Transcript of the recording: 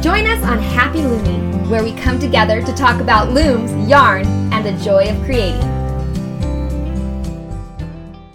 Join us on Happy Looming, where we come together to talk about looms, yarn, and the joy of creating.